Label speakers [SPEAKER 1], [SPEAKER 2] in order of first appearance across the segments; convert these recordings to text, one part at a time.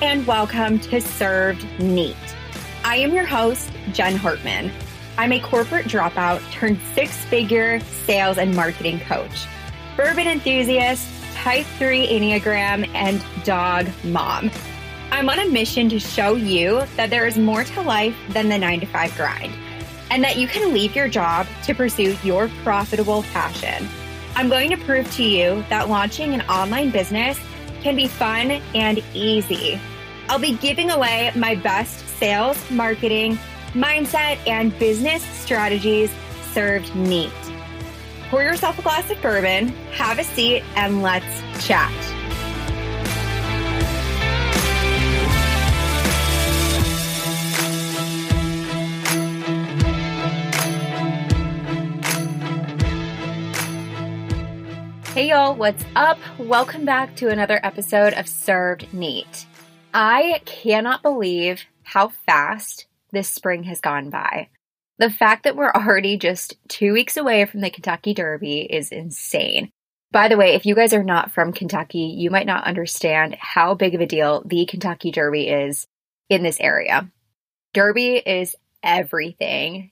[SPEAKER 1] and welcome to Served Neat. I am your host, Jen Hartman. I'm a corporate dropout turned six figure sales and marketing coach, bourbon enthusiast, type 3 Enneagram, and dog mom. I'm on a mission to show you that there is more to life than the nine to five grind, and that you can leave your job to pursue your profitable passion. I'm going to prove to you that launching an online business can be fun and easy. I'll be giving away my best sales, marketing, mindset, and business strategies served neat. Pour yourself a glass of bourbon, have a seat, and let's chat. Hey y'all, what's up? Welcome back to another episode of Served Neat. I cannot believe how fast this spring has gone by. The fact that we're already just two weeks away from the Kentucky Derby is insane. By the way, if you guys are not from Kentucky, you might not understand how big of a deal the Kentucky Derby is in this area. Derby is everything.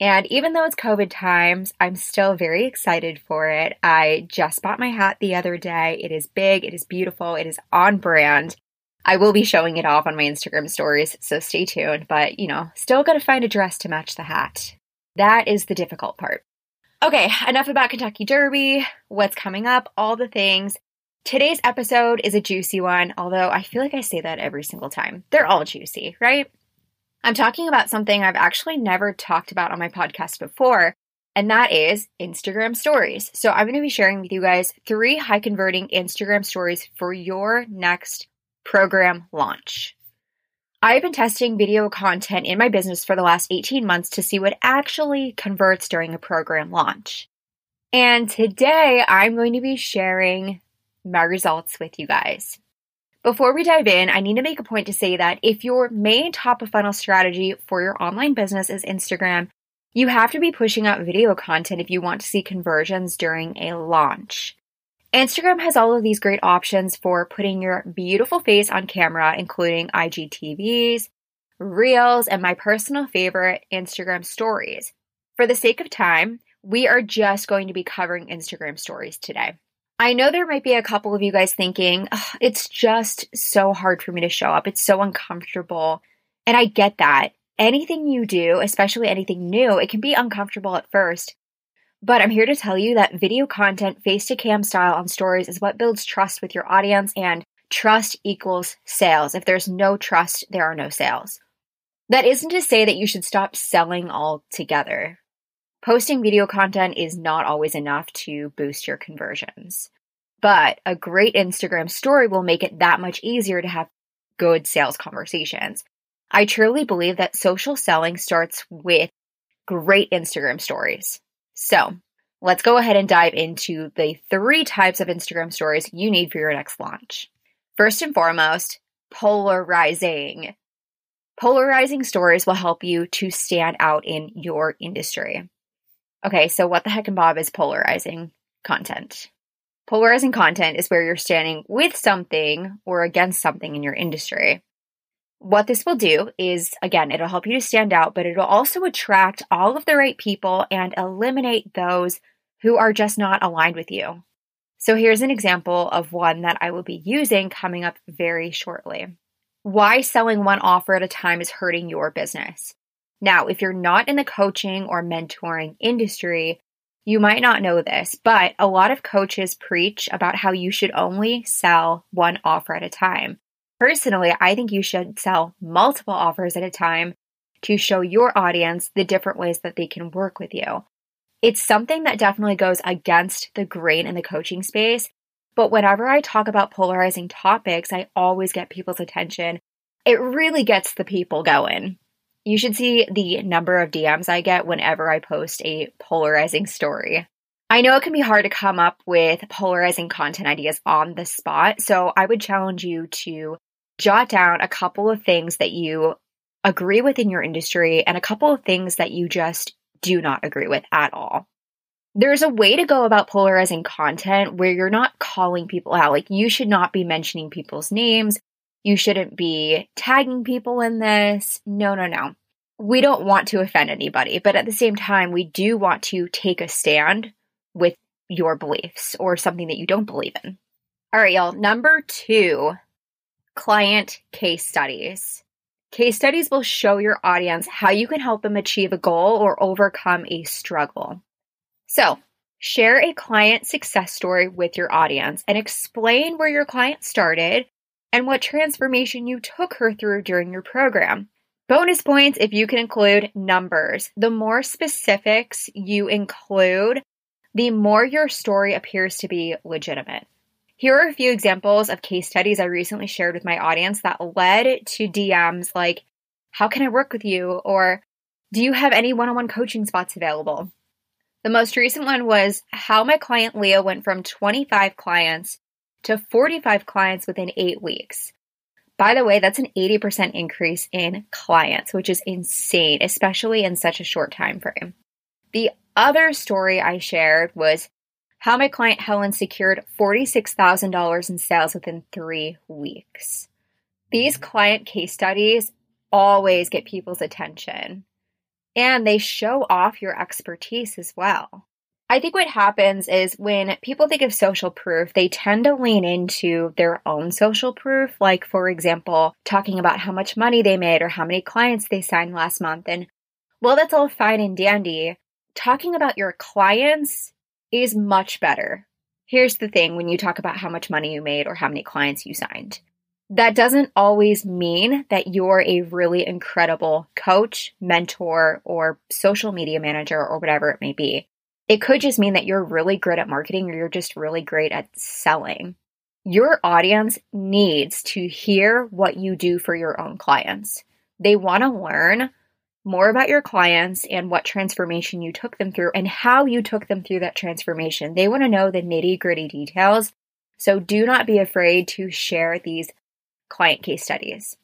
[SPEAKER 1] And even though it's COVID times, I'm still very excited for it. I just bought my hat the other day. It is big, it is beautiful, it is on brand. I will be showing it off on my Instagram stories, so stay tuned. But, you know, still got to find a dress to match the hat. That is the difficult part. Okay, enough about Kentucky Derby, what's coming up, all the things. Today's episode is a juicy one, although I feel like I say that every single time. They're all juicy, right? I'm talking about something I've actually never talked about on my podcast before, and that is Instagram stories. So I'm going to be sharing with you guys three high converting Instagram stories for your next program launch. I've been testing video content in my business for the last 18 months to see what actually converts during a program launch. And today I'm going to be sharing my results with you guys. Before we dive in, I need to make a point to say that if your main top of funnel strategy for your online business is Instagram, you have to be pushing out video content if you want to see conversions during a launch. Instagram has all of these great options for putting your beautiful face on camera, including IGTVs, Reels, and my personal favorite, Instagram stories. For the sake of time, we are just going to be covering Instagram stories today. I know there might be a couple of you guys thinking, it's just so hard for me to show up. It's so uncomfortable. And I get that. Anything you do, especially anything new, it can be uncomfortable at first. But I'm here to tell you that video content face to cam style on stories is what builds trust with your audience, and trust equals sales. If there's no trust, there are no sales. That isn't to say that you should stop selling altogether. Posting video content is not always enough to boost your conversions. But a great Instagram story will make it that much easier to have good sales conversations. I truly believe that social selling starts with great Instagram stories. So let's go ahead and dive into the three types of Instagram stories you need for your next launch. First and foremost, polarizing. Polarizing stories will help you to stand out in your industry. Okay, so what the heck and Bob is polarizing content? Polarizing content is where you're standing with something or against something in your industry. What this will do is, again, it'll help you to stand out, but it'll also attract all of the right people and eliminate those who are just not aligned with you. So here's an example of one that I will be using coming up very shortly. Why selling one offer at a time is hurting your business. Now, if you're not in the coaching or mentoring industry, you might not know this, but a lot of coaches preach about how you should only sell one offer at a time. Personally, I think you should sell multiple offers at a time to show your audience the different ways that they can work with you. It's something that definitely goes against the grain in the coaching space, but whenever I talk about polarizing topics, I always get people's attention. It really gets the people going. You should see the number of DMs I get whenever I post a polarizing story. I know it can be hard to come up with polarizing content ideas on the spot, so I would challenge you to jot down a couple of things that you agree with in your industry and a couple of things that you just do not agree with at all. There's a way to go about polarizing content where you're not calling people out. Like, you should not be mentioning people's names You shouldn't be tagging people in this. No, no, no. We don't want to offend anybody, but at the same time, we do want to take a stand with your beliefs or something that you don't believe in. All right, y'all. Number two, client case studies. Case studies will show your audience how you can help them achieve a goal or overcome a struggle. So, share a client success story with your audience and explain where your client started and what transformation you took her through during your program. Bonus points if you can include numbers. The more specifics you include, the more your story appears to be legitimate. Here are a few examples of case studies I recently shared with my audience that led to DMs like, How can I work with you? or Do you have any one on one coaching spots available? The most recent one was how my client Leah went from 25 clients to 45 clients within eight weeks. By the way, that's an 80% increase in clients, which is insane, especially in such a short time frame. The other story I shared was how my client Helen secured $46,000 in sales within three weeks. These mm-hmm. client case studies always get people's attention and they show off your expertise as well. I think what happens is when people think of social proof, they tend to lean into their own social proof. Like, for example, talking about how much money they made or how many clients they signed last month. And well, that's all fine and dandy. Talking about your clients is much better. Here's the thing when you talk about how much money you made or how many clients you signed. That doesn't always mean that you're a really incredible coach, mentor, or social media manager or whatever it may be. It could just mean that you're really good at marketing or you're just really great at selling. Your audience needs to hear what you do for your own clients. They want to learn more about your clients and what transformation you took them through and how you took them through that transformation. They want to know the nitty gritty details. So do not be afraid to share these client case studies.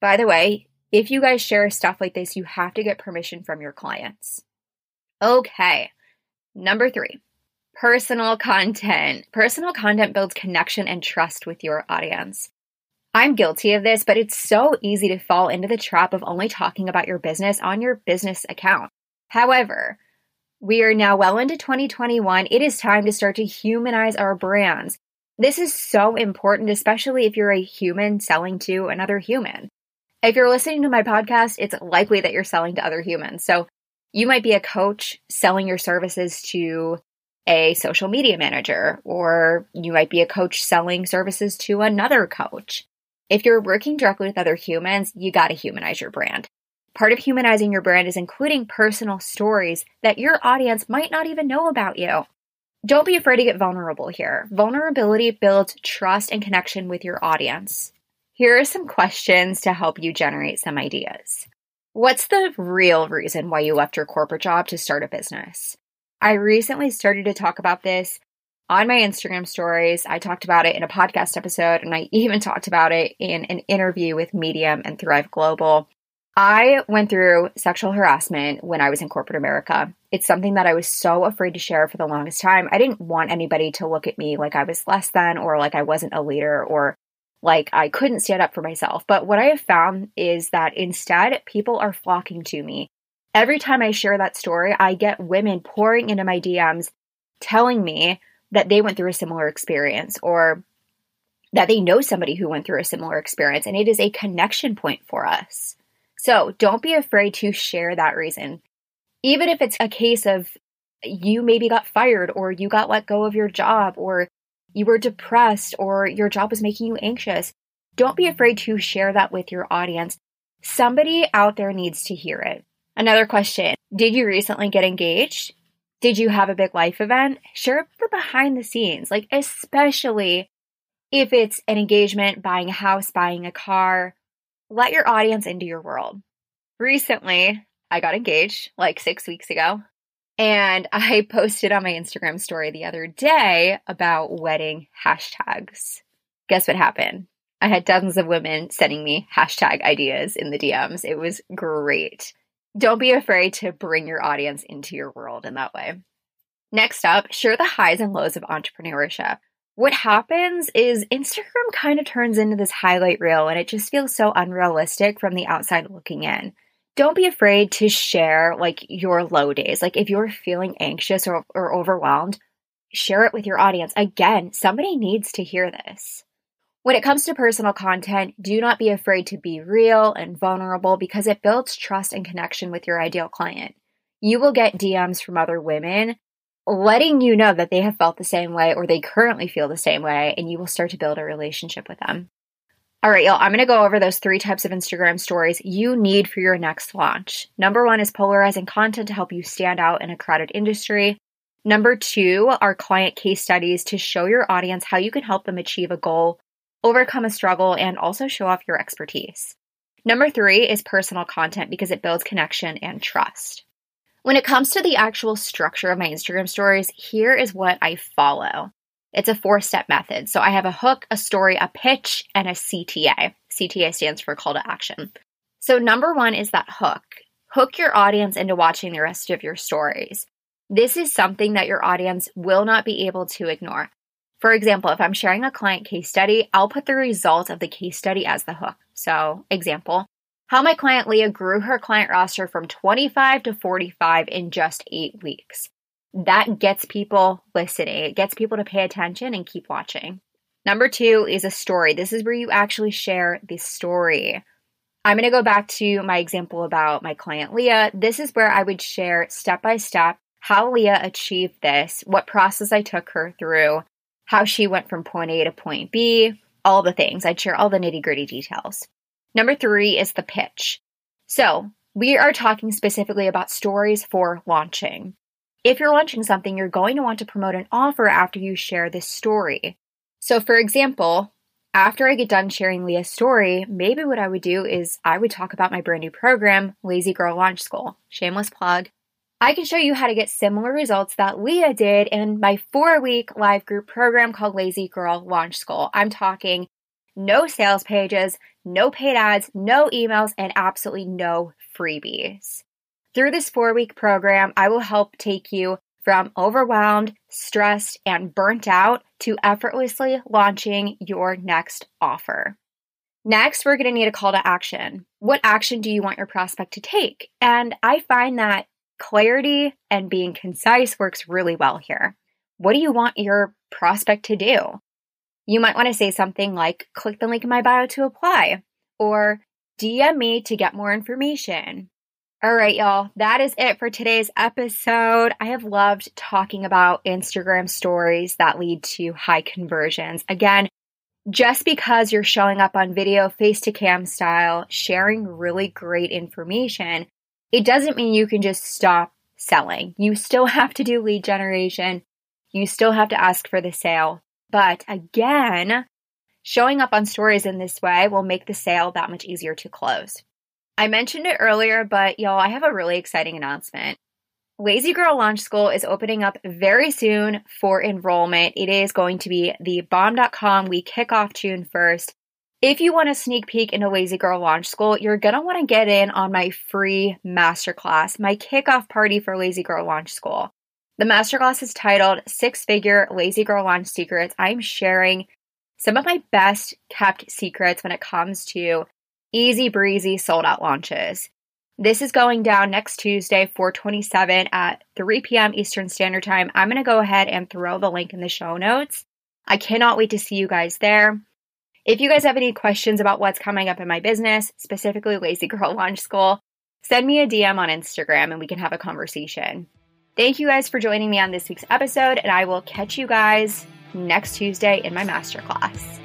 [SPEAKER 1] By the way, if you guys share stuff like this, you have to get permission from your clients. Okay, number three personal content. Personal content builds connection and trust with your audience. I'm guilty of this, but it's so easy to fall into the trap of only talking about your business on your business account. However, we are now well into 2021. It is time to start to humanize our brands. This is so important, especially if you're a human selling to another human. If you're listening to my podcast, it's likely that you're selling to other humans. So you might be a coach selling your services to a social media manager, or you might be a coach selling services to another coach. If you're working directly with other humans, you got to humanize your brand. Part of humanizing your brand is including personal stories that your audience might not even know about you. Don't be afraid to get vulnerable here. Vulnerability builds trust and connection with your audience. Here are some questions to help you generate some ideas. What's the real reason why you left your corporate job to start a business? I recently started to talk about this on my Instagram stories. I talked about it in a podcast episode, and I even talked about it in an interview with Medium and Thrive Global. I went through sexual harassment when I was in corporate America. It's something that I was so afraid to share for the longest time. I didn't want anybody to look at me like I was less than or like I wasn't a leader or like I couldn't stand up for myself. But what I have found is that instead, people are flocking to me. Every time I share that story, I get women pouring into my DMs telling me that they went through a similar experience or that they know somebody who went through a similar experience. And it is a connection point for us. So don't be afraid to share that reason. Even if it's a case of you maybe got fired or you got let go of your job or you were depressed or your job was making you anxious, don't be afraid to share that with your audience. Somebody out there needs to hear it. Another question Did you recently get engaged? Did you have a big life event? Share the behind the scenes, like especially if it's an engagement, buying a house, buying a car. Let your audience into your world. Recently, I got engaged like six weeks ago. And I posted on my Instagram story the other day about wedding hashtags. Guess what happened? I had dozens of women sending me hashtag ideas in the DMs. It was great don't be afraid to bring your audience into your world in that way. Next up, share the highs and lows of entrepreneurship. what happens is Instagram kind of turns into this highlight reel and it just feels so unrealistic from the outside looking in. Don't be afraid to share like your low days. Like if you're feeling anxious or, or overwhelmed, share it with your audience. Again, somebody needs to hear this. When it comes to personal content, do not be afraid to be real and vulnerable because it builds trust and connection with your ideal client. You will get DMs from other women letting you know that they have felt the same way or they currently feel the same way, and you will start to build a relationship with them. All right, y'all, I'm going to go over those three types of Instagram stories you need for your next launch. Number one is polarizing content to help you stand out in a crowded industry. Number two are client case studies to show your audience how you can help them achieve a goal, overcome a struggle, and also show off your expertise. Number three is personal content because it builds connection and trust. When it comes to the actual structure of my Instagram stories, here is what I follow. It's a four step method. So I have a hook, a story, a pitch, and a CTA. CTA stands for call to action. So, number one is that hook. Hook your audience into watching the rest of your stories. This is something that your audience will not be able to ignore. For example, if I'm sharing a client case study, I'll put the result of the case study as the hook. So, example, how my client Leah grew her client roster from 25 to 45 in just eight weeks. That gets people listening, it gets people to pay attention and keep watching. Number two is a story. This is where you actually share the story. I'm going to go back to my example about my client Leah. This is where I would share step by step how Leah achieved this, what process I took her through, how she went from point A to point B, all the things. I'd share all the nitty gritty details. Number three is the pitch. So, we are talking specifically about stories for launching. If you're launching something, you're going to want to promote an offer after you share this story. So, for example, after I get done sharing Leah's story, maybe what I would do is I would talk about my brand new program, Lazy Girl Launch School. Shameless plug. I can show you how to get similar results that Leah did in my four week live group program called Lazy Girl Launch School. I'm talking no sales pages, no paid ads, no emails, and absolutely no freebies. Through this four week program, I will help take you from overwhelmed, stressed, and burnt out to effortlessly launching your next offer. Next, we're going to need a call to action. What action do you want your prospect to take? And I find that clarity and being concise works really well here. What do you want your prospect to do? You might want to say something like, click the link in my bio to apply, or DM me to get more information. All right, y'all, that is it for today's episode. I have loved talking about Instagram stories that lead to high conversions. Again, just because you're showing up on video face to cam style, sharing really great information, it doesn't mean you can just stop selling. You still have to do lead generation. You still have to ask for the sale. But again, showing up on stories in this way will make the sale that much easier to close. I mentioned it earlier, but y'all, I have a really exciting announcement. Lazy Girl Launch School is opening up very soon for enrollment. It is going to be the bomb.com. We kick off June 1st. If you want a sneak peek into Lazy Girl Launch School, you're going to want to get in on my free masterclass, my kickoff party for Lazy Girl Launch School. The masterclass is titled Six Figure Lazy Girl Launch Secrets. I'm sharing some of my best kept secrets when it comes to easy breezy sold out launches. This is going down next Tuesday, 427 at 3 p.m. Eastern Standard Time. I'm going to go ahead and throw the link in the show notes. I cannot wait to see you guys there. If you guys have any questions about what's coming up in my business, specifically Lazy Girl Launch School, send me a DM on Instagram and we can have a conversation. Thank you guys for joining me on this week's episode, and I will catch you guys next Tuesday in my masterclass.